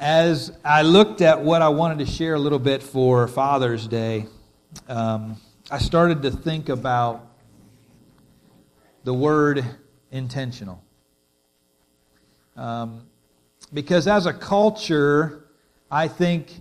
As I looked at what I wanted to share a little bit for Father's Day, um, I started to think about the word intentional. Um, because as a culture, I think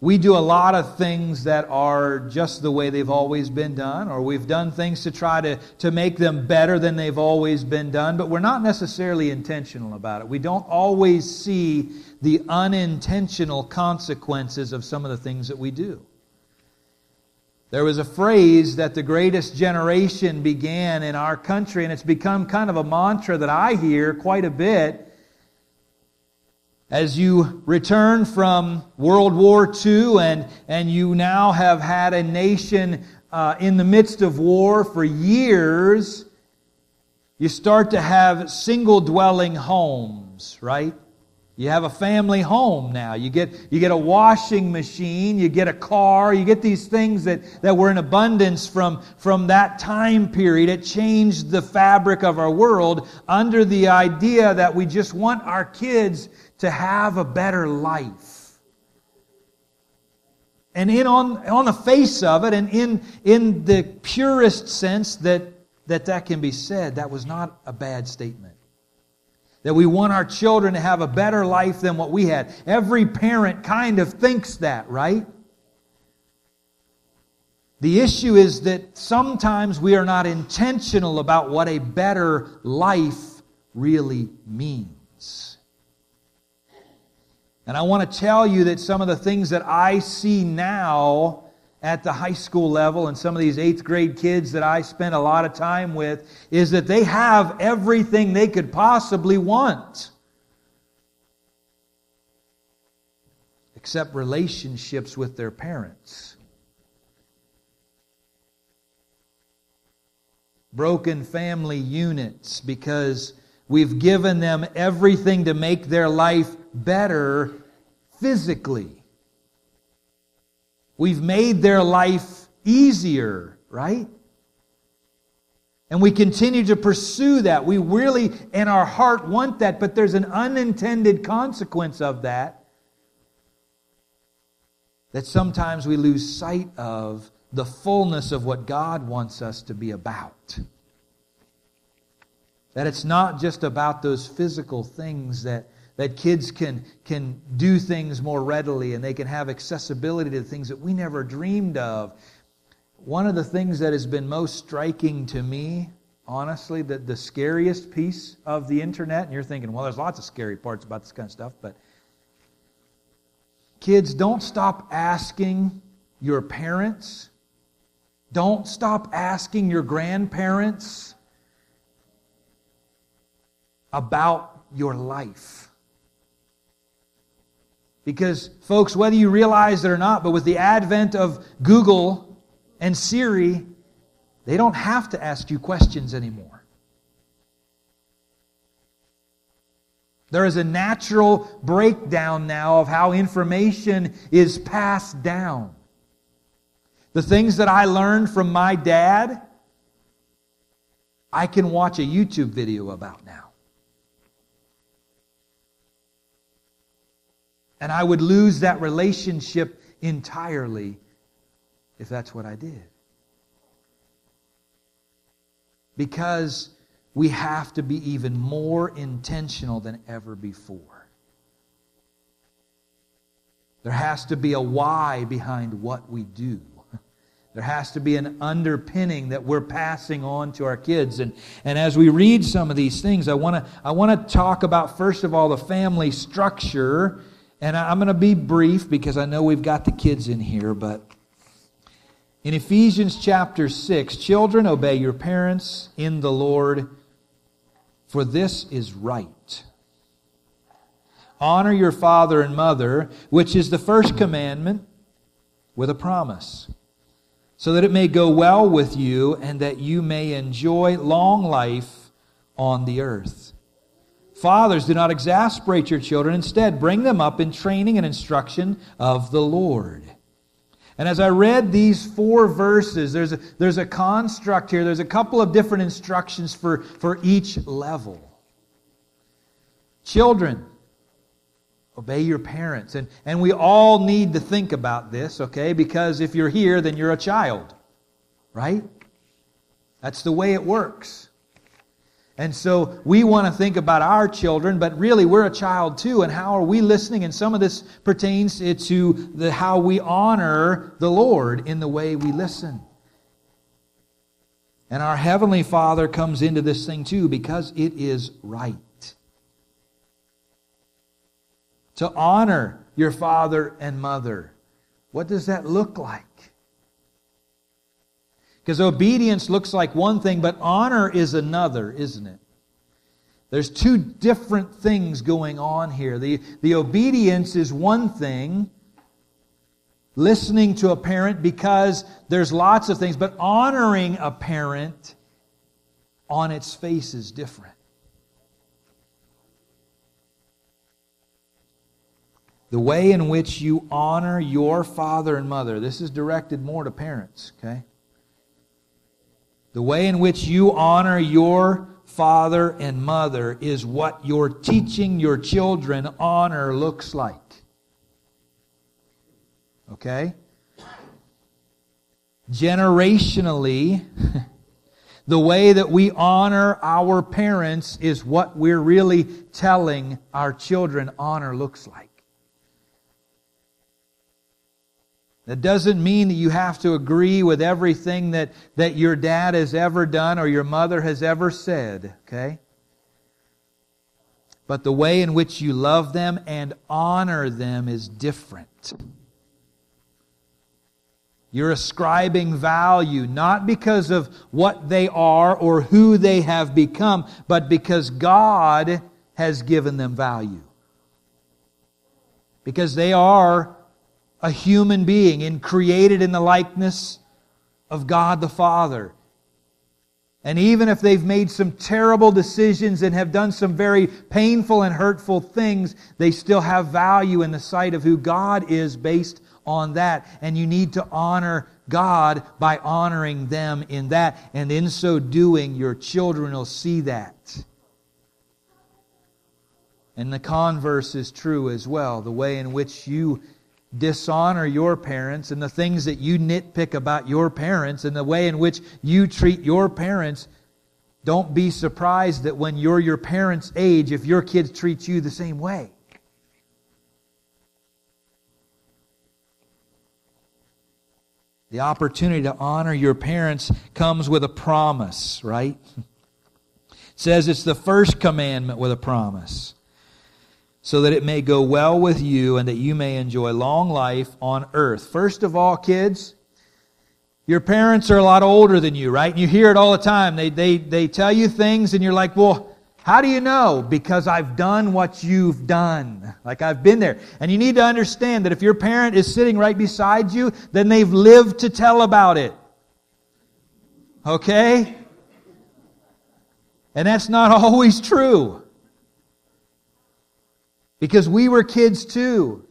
we do a lot of things that are just the way they've always been done, or we've done things to try to, to make them better than they've always been done, but we're not necessarily intentional about it. We don't always see the unintentional consequences of some of the things that we do. There was a phrase that the greatest generation began in our country, and it's become kind of a mantra that I hear quite a bit as you return from World War II and, and you now have had a nation uh, in the midst of war for years, you start to have single dwelling homes, right? You have a family home now. You get, you get a washing machine, you get a car, you get these things that, that were in abundance from, from that time period. It changed the fabric of our world under the idea that we just want our kids to have a better life. And in on, on the face of it, and in, in the purest sense that, that that can be said, that was not a bad statement. That we want our children to have a better life than what we had. Every parent kind of thinks that, right? The issue is that sometimes we are not intentional about what a better life really means. And I want to tell you that some of the things that I see now at the high school level and some of these eighth grade kids that I spend a lot of time with is that they have everything they could possibly want. Except relationships with their parents. Broken family units because we've given them everything to make their life better physically. We've made their life easier, right? And we continue to pursue that. We really, in our heart, want that, but there's an unintended consequence of that that sometimes we lose sight of the fullness of what God wants us to be about. That it's not just about those physical things that that kids can, can do things more readily and they can have accessibility to things that we never dreamed of. One of the things that has been most striking to me, honestly, that the scariest piece of the internet, and you're thinking, well, there's lots of scary parts about this kind of stuff, but kids, don't stop asking your parents, don't stop asking your grandparents about your life. Because, folks, whether you realize it or not, but with the advent of Google and Siri, they don't have to ask you questions anymore. There is a natural breakdown now of how information is passed down. The things that I learned from my dad, I can watch a YouTube video about now. And I would lose that relationship entirely if that's what I did. Because we have to be even more intentional than ever before. There has to be a why behind what we do. There has to be an underpinning that we're passing on to our kids. And, and as we read some of these things, I want to I wanna talk about, first of all, the family structure and I'm going to be brief because I know we've got the kids in here, but in Ephesians chapter 6, children, obey your parents in the Lord, for this is right. Honor your father and mother, which is the first commandment, with a promise, so that it may go well with you and that you may enjoy long life on the earth. Fathers, do not exasperate your children. Instead, bring them up in training and instruction of the Lord. And as I read these four verses, there's a, there's a construct here. There's a couple of different instructions for, for each level. Children, Obey your parents. And, and we all need to think about this, okay? Because if you're here, then you're a child, right? That's the way it works. And so we want to think about our children, but really we're a child too. And how are we listening? And some of this pertains to the, how we honor the Lord in the way we listen. And our Heavenly Father comes into this thing too because it is right to honor your father and mother. What does that look like? Because obedience looks like one thing, but honor is another, isn't it? There's two different things going on here. The, the obedience is one thing, listening to a parent because there's lots of things, but honoring a parent on its face is different. The way in which you honor your father and mother, this is directed more to parents, okay? The way in which you honor your father and mother is what you're teaching your children honor looks like. Okay? Generationally, the way that we honor our parents is what we're really telling our children honor looks like. That doesn't mean that you have to agree with everything that, that your dad has ever done or your mother has ever said, okay? But the way in which you love them and honor them is different. You're ascribing value not because of what they are or who they have become, but because God has given them value. Because they are a human being and created in the likeness of God the Father. And even if they've made some terrible decisions and have done some very painful and hurtful things, they still have value in the sight of who God is based on that. And you need to honor God by honoring them in that. And in so doing, your children will see that. And the converse is true as well. The way in which you dishonor your parents and the things that you nitpick about your parents and the way in which you treat your parents, don't be surprised that when you're your parents' age, if your kids treat you the same way. The opportunity to honor your parents comes with a promise, right? It says it's the first commandment with a promise so that it may go well with you and that you may enjoy long life on earth. First of all, kids, your parents are a lot older than you, right? And you hear it all the time. They, they, they tell you things and you're like, well, how do you know? Because I've done what you've done. Like I've been there. And you need to understand that if your parent is sitting right beside you, then they've lived to tell about it. Okay? And that's not always true. Because we were kids too.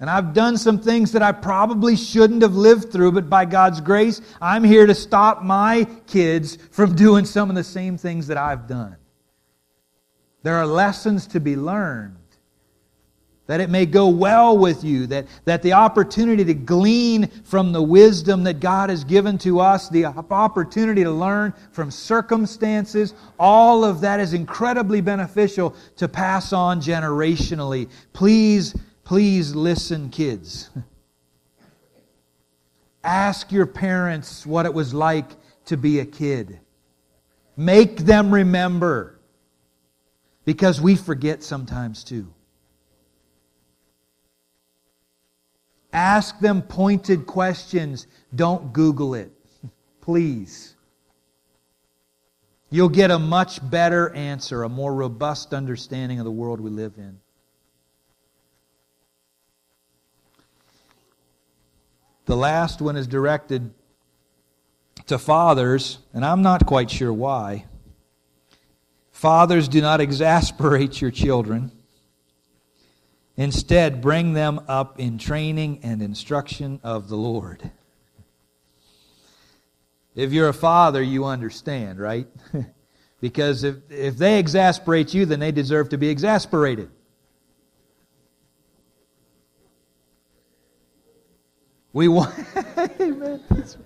And I've done some things that I probably shouldn't have lived through, but by God's grace, I'm here to stop my kids from doing some of the same things that I've done. There are lessons to be learned that it may go well with you, that, that the opportunity to glean from the wisdom that God has given to us, the opportunity to learn from circumstances, all of that is incredibly beneficial to pass on generationally. Please, please listen, kids. Ask your parents what it was like to be a kid. Make them remember. Because we forget sometimes too. Ask them pointed questions. Don't Google it. Please. You'll get a much better answer, a more robust understanding of the world we live in. The last one is directed to fathers, and I'm not quite sure why. Fathers, do not exasperate your children. Instead, bring them up in training and instruction of the Lord. If you're a father, you understand, right? because if, if they exasperate you, then they deserve to be exasperated. We want.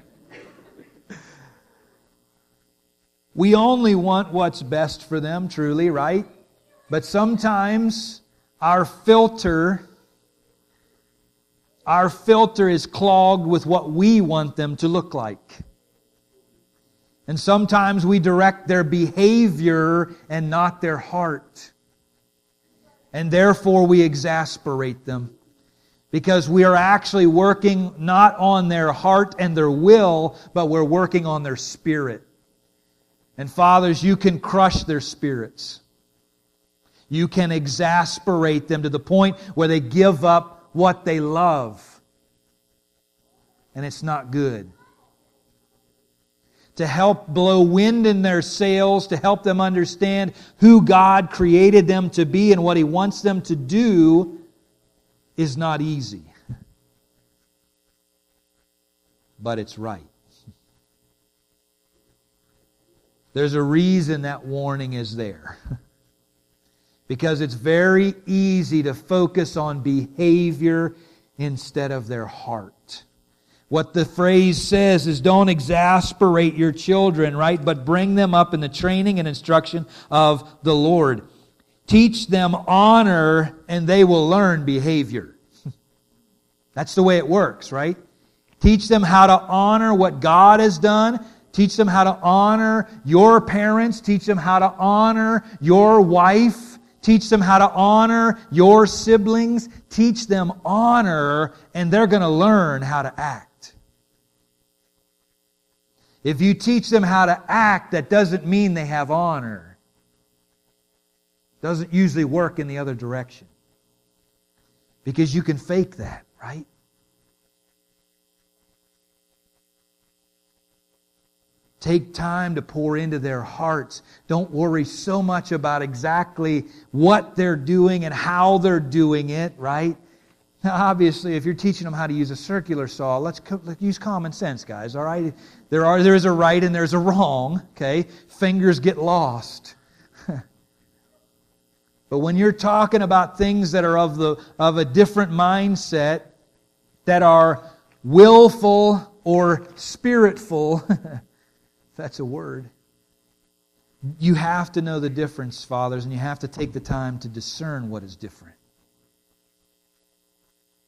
we only want what's best for them, truly, right? But sometimes our filter our filter is clogged with what we want them to look like. And sometimes we direct their behavior and not their heart. And therefore we exasperate them because we are actually working not on their heart and their will, but we're working on their spirit. And fathers, you can crush their spirits. You can exasperate them to the point where they give up what they love. And it's not good. To help blow wind in their sails, to help them understand who God created them to be and what He wants them to do, is not easy. But it's right. There's a reason that warning is there. because it's very easy to focus on behavior instead of their heart. What the phrase says is don't exasperate your children, right? But bring them up in the training and instruction of the Lord. Teach them honor and they will learn behavior. That's the way it works, right? Teach them how to honor what God has done. Teach them how to honor your parents. Teach them how to honor your wife Teach them how to honor your siblings. Teach them honor, and they're going to learn how to act. If you teach them how to act, that doesn't mean they have honor. Doesn't usually work in the other direction. Because you can fake that, right? Take time to pour into their hearts. Don't worry so much about exactly what they're doing and how they're doing it, right? Now, obviously, if you're teaching them how to use a circular saw, let's, co- let's use common sense, guys, all right? There are, there's a right and there's a wrong, okay? Fingers get lost. but when you're talking about things that are of, the, of a different mindset, that are willful or spiritful, that's a word. You have to know the difference, fathers, and you have to take the time to discern what is different.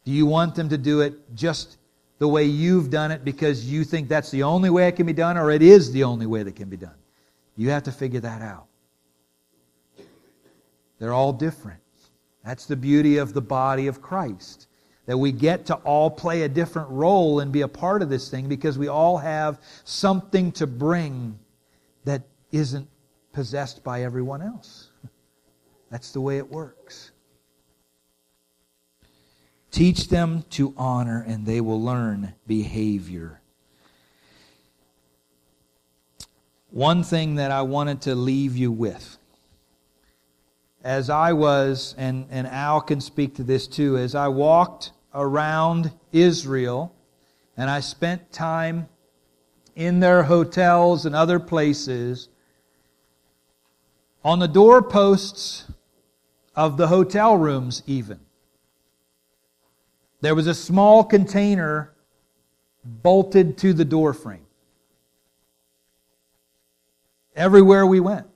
Do you want them to do it just the way you've done it because you think that's the only way it can be done, or it is the only way that can be done? You have to figure that out. They're all different. That's the beauty of the body of Christ that we get to all play a different role and be a part of this thing because we all have something to bring that isn't possessed by everyone else. That's the way it works. Teach them to honor, and they will learn behavior. One thing that I wanted to leave you with as I was, and, and Al can speak to this too, as I walked around Israel, and I spent time in their hotels and other places. On the doorposts of the hotel rooms, even, there was a small container bolted to the doorframe. Everywhere we went.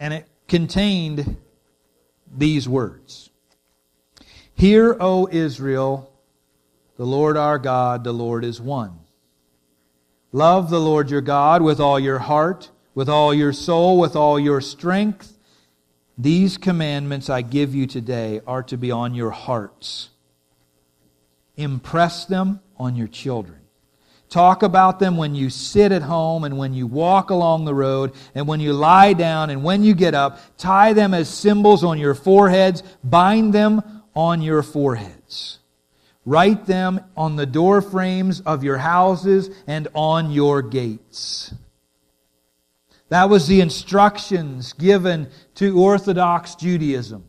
And it contained these words Hear, O Israel, the Lord our God, the Lord is one. Love the Lord your God with all your heart, with all your soul, with all your strength. These commandments I give you today are to be on your hearts. Impress them on your children. Talk about them when you sit at home and when you walk along the road and when you lie down and when you get up. Tie them as symbols on your foreheads. Bind them on your foreheads. Write them on the door frames of your houses and on your gates. That was the instructions given to Orthodox Judaism.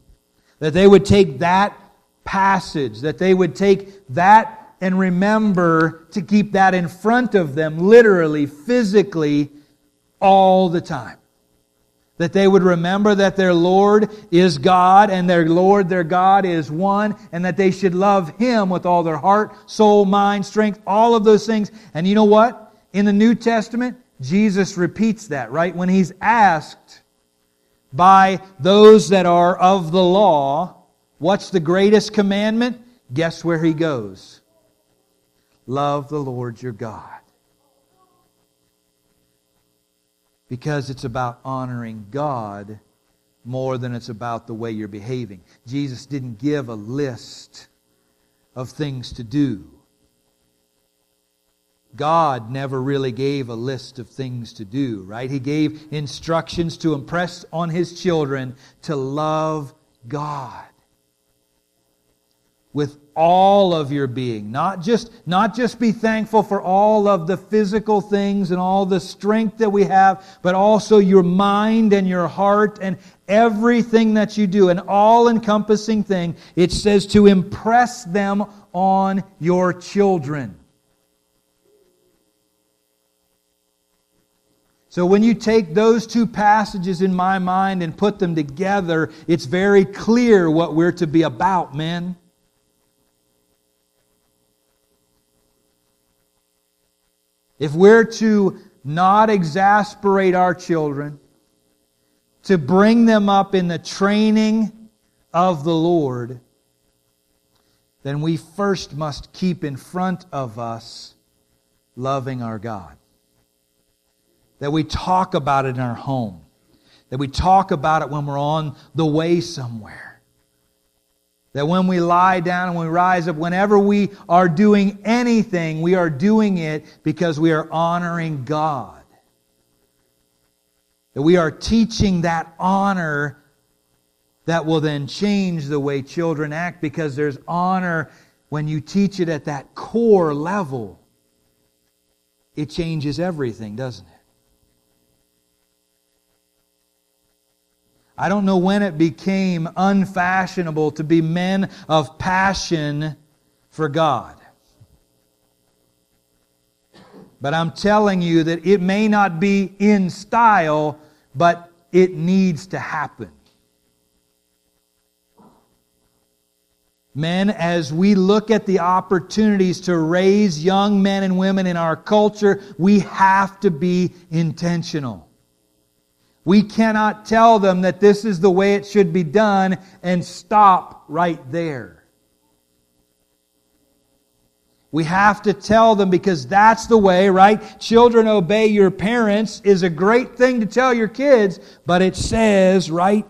That they would take that passage, that they would take that and remember to keep that in front of them, literally, physically, all the time. That they would remember that their Lord is God and their Lord, their God, is one, and that they should love Him with all their heart, soul, mind, strength, all of those things. And you know what? In the New Testament, Jesus repeats that, right? When He's asked by those that are of the law, what's the greatest commandment? Guess where He goes? Love the Lord your God. because it's about honoring God more than it's about the way you're behaving. Jesus didn't give a list of things to do. God never really gave a list of things to do, right? He gave instructions to impress on his children to love God with all of your being. Not just not just be thankful for all of the physical things and all the strength that we have but also your mind and your heart and everything that you do. An all encompassing thing it says to impress them on your children. So when you take those two passages in my mind and put them together, it's very clear what we're to be about, men. If we're to not exasperate our children, to bring them up in the training of the Lord, then we first must keep in front of us loving our God. That we talk about it in our home. That we talk about it when we're on the way somewhere. That when we lie down and we rise up, whenever we are doing anything, we are doing it because we are honoring God. That we are teaching that honor that will then change the way children act because there's honor when you teach it at that core level. It changes everything, doesn't it? I don't know when it became unfashionable to be men of passion for God. But I'm telling you that it may not be in style, but it needs to happen. Men, as we look at the opportunities to raise young men and women in our culture, we have to be intentional. We cannot tell them that this is the way it should be done and stop right there. We have to tell them because that's the way, right? Children obey your parents is a great thing to tell your kids, but it says, right?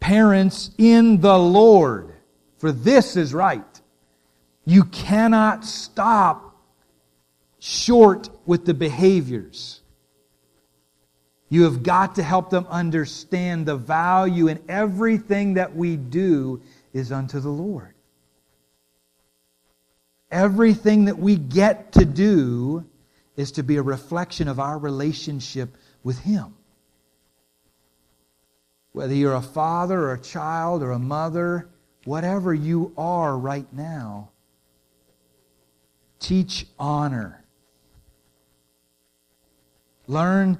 Parents in the Lord. For this is right. You cannot stop short with the behaviors. You have got to help them understand the value in everything that we do is unto the Lord. Everything that we get to do is to be a reflection of our relationship with Him. Whether you're a father or a child or a mother, whatever you are right now, teach honor. Learn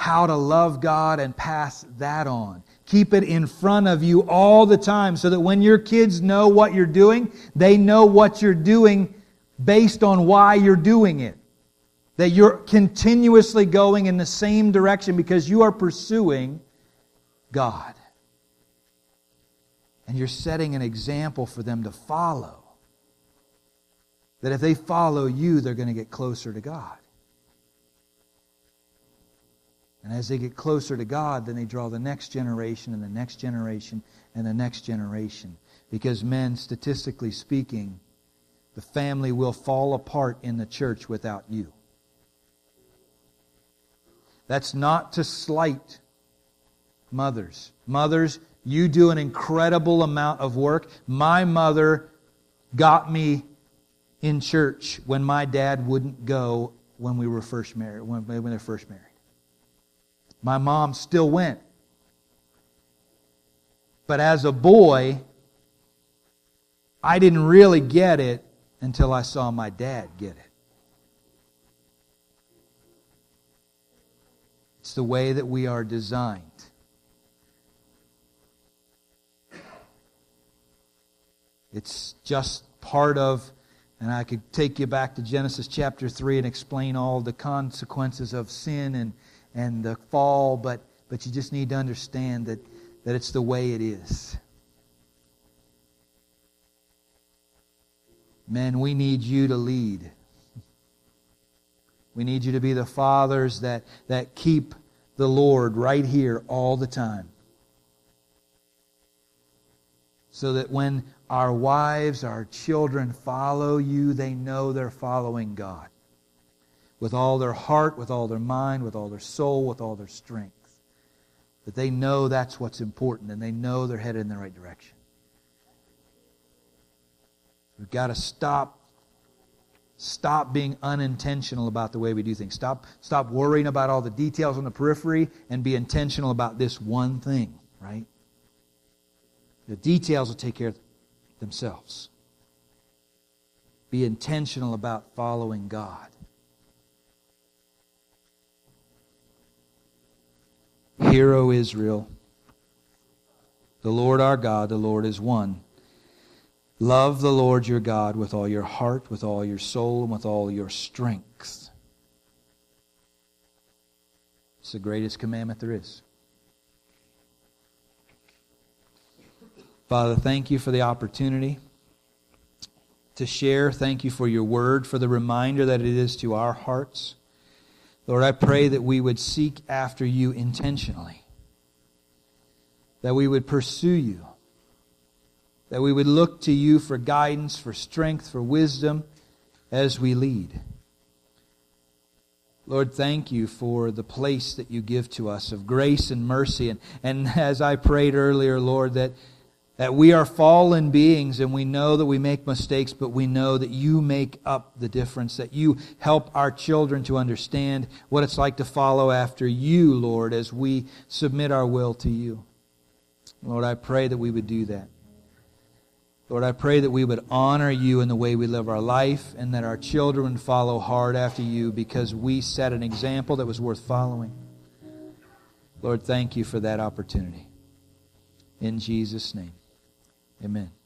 how to love God and pass that on. Keep it in front of you all the time so that when your kids know what you're doing, they know what you're doing based on why you're doing it. That you're continuously going in the same direction because you are pursuing God. And you're setting an example for them to follow. That if they follow you, they're going to get closer to God. And as they get closer to God, then they draw the next generation and the next generation and the next generation. Because men, statistically speaking, the family will fall apart in the church without you. That's not to slight mothers. Mothers, you do an incredible amount of work. My mother got me in church when my dad wouldn't go when we were first married, when, when they were first married. My mom still went. But as a boy, I didn't really get it until I saw my dad get it. It's the way that we are designed. It's just part of, and I could take you back to Genesis chapter 3 and explain all the consequences of sin and and the fall, but, but you just need to understand that, that it's the way it is. Men, we need you to lead. We need you to be the fathers that, that keep the Lord right here all the time. So that when our wives, our children follow you, they know they're following God. With all their heart, with all their mind, with all their soul, with all their strength. That they know that's what's important and they know they're headed in the right direction. We've got to stop stop being unintentional about the way we do things. Stop stop worrying about all the details on the periphery and be intentional about this one thing, right? The details will take care of themselves. Be intentional about following God. Hear, O Israel, the Lord our God, the Lord is one. Love the Lord your God with all your heart, with all your soul, and with all your strength. It's the greatest commandment there is. Father, thank you for the opportunity to share. Thank you for your word, for the reminder that it is to our hearts. Lord, I pray that we would seek after you intentionally, that we would pursue you that we would look to you for guidance, for strength, for wisdom as we lead. Lord, thank you for the place that you give to us of grace and mercy. And, and as I prayed earlier, Lord, that, that we are fallen beings and we know that we make mistakes, but we know that you make up the difference, that you help our children to understand what it's like to follow after you, Lord, as we submit our will to you. Lord, I pray that we would do that. Lord, I pray that we would honor you in the way we live our life and that our children would follow hard after you because we set an example that was worth following. Lord, thank you for that opportunity. In Jesus' name, amen.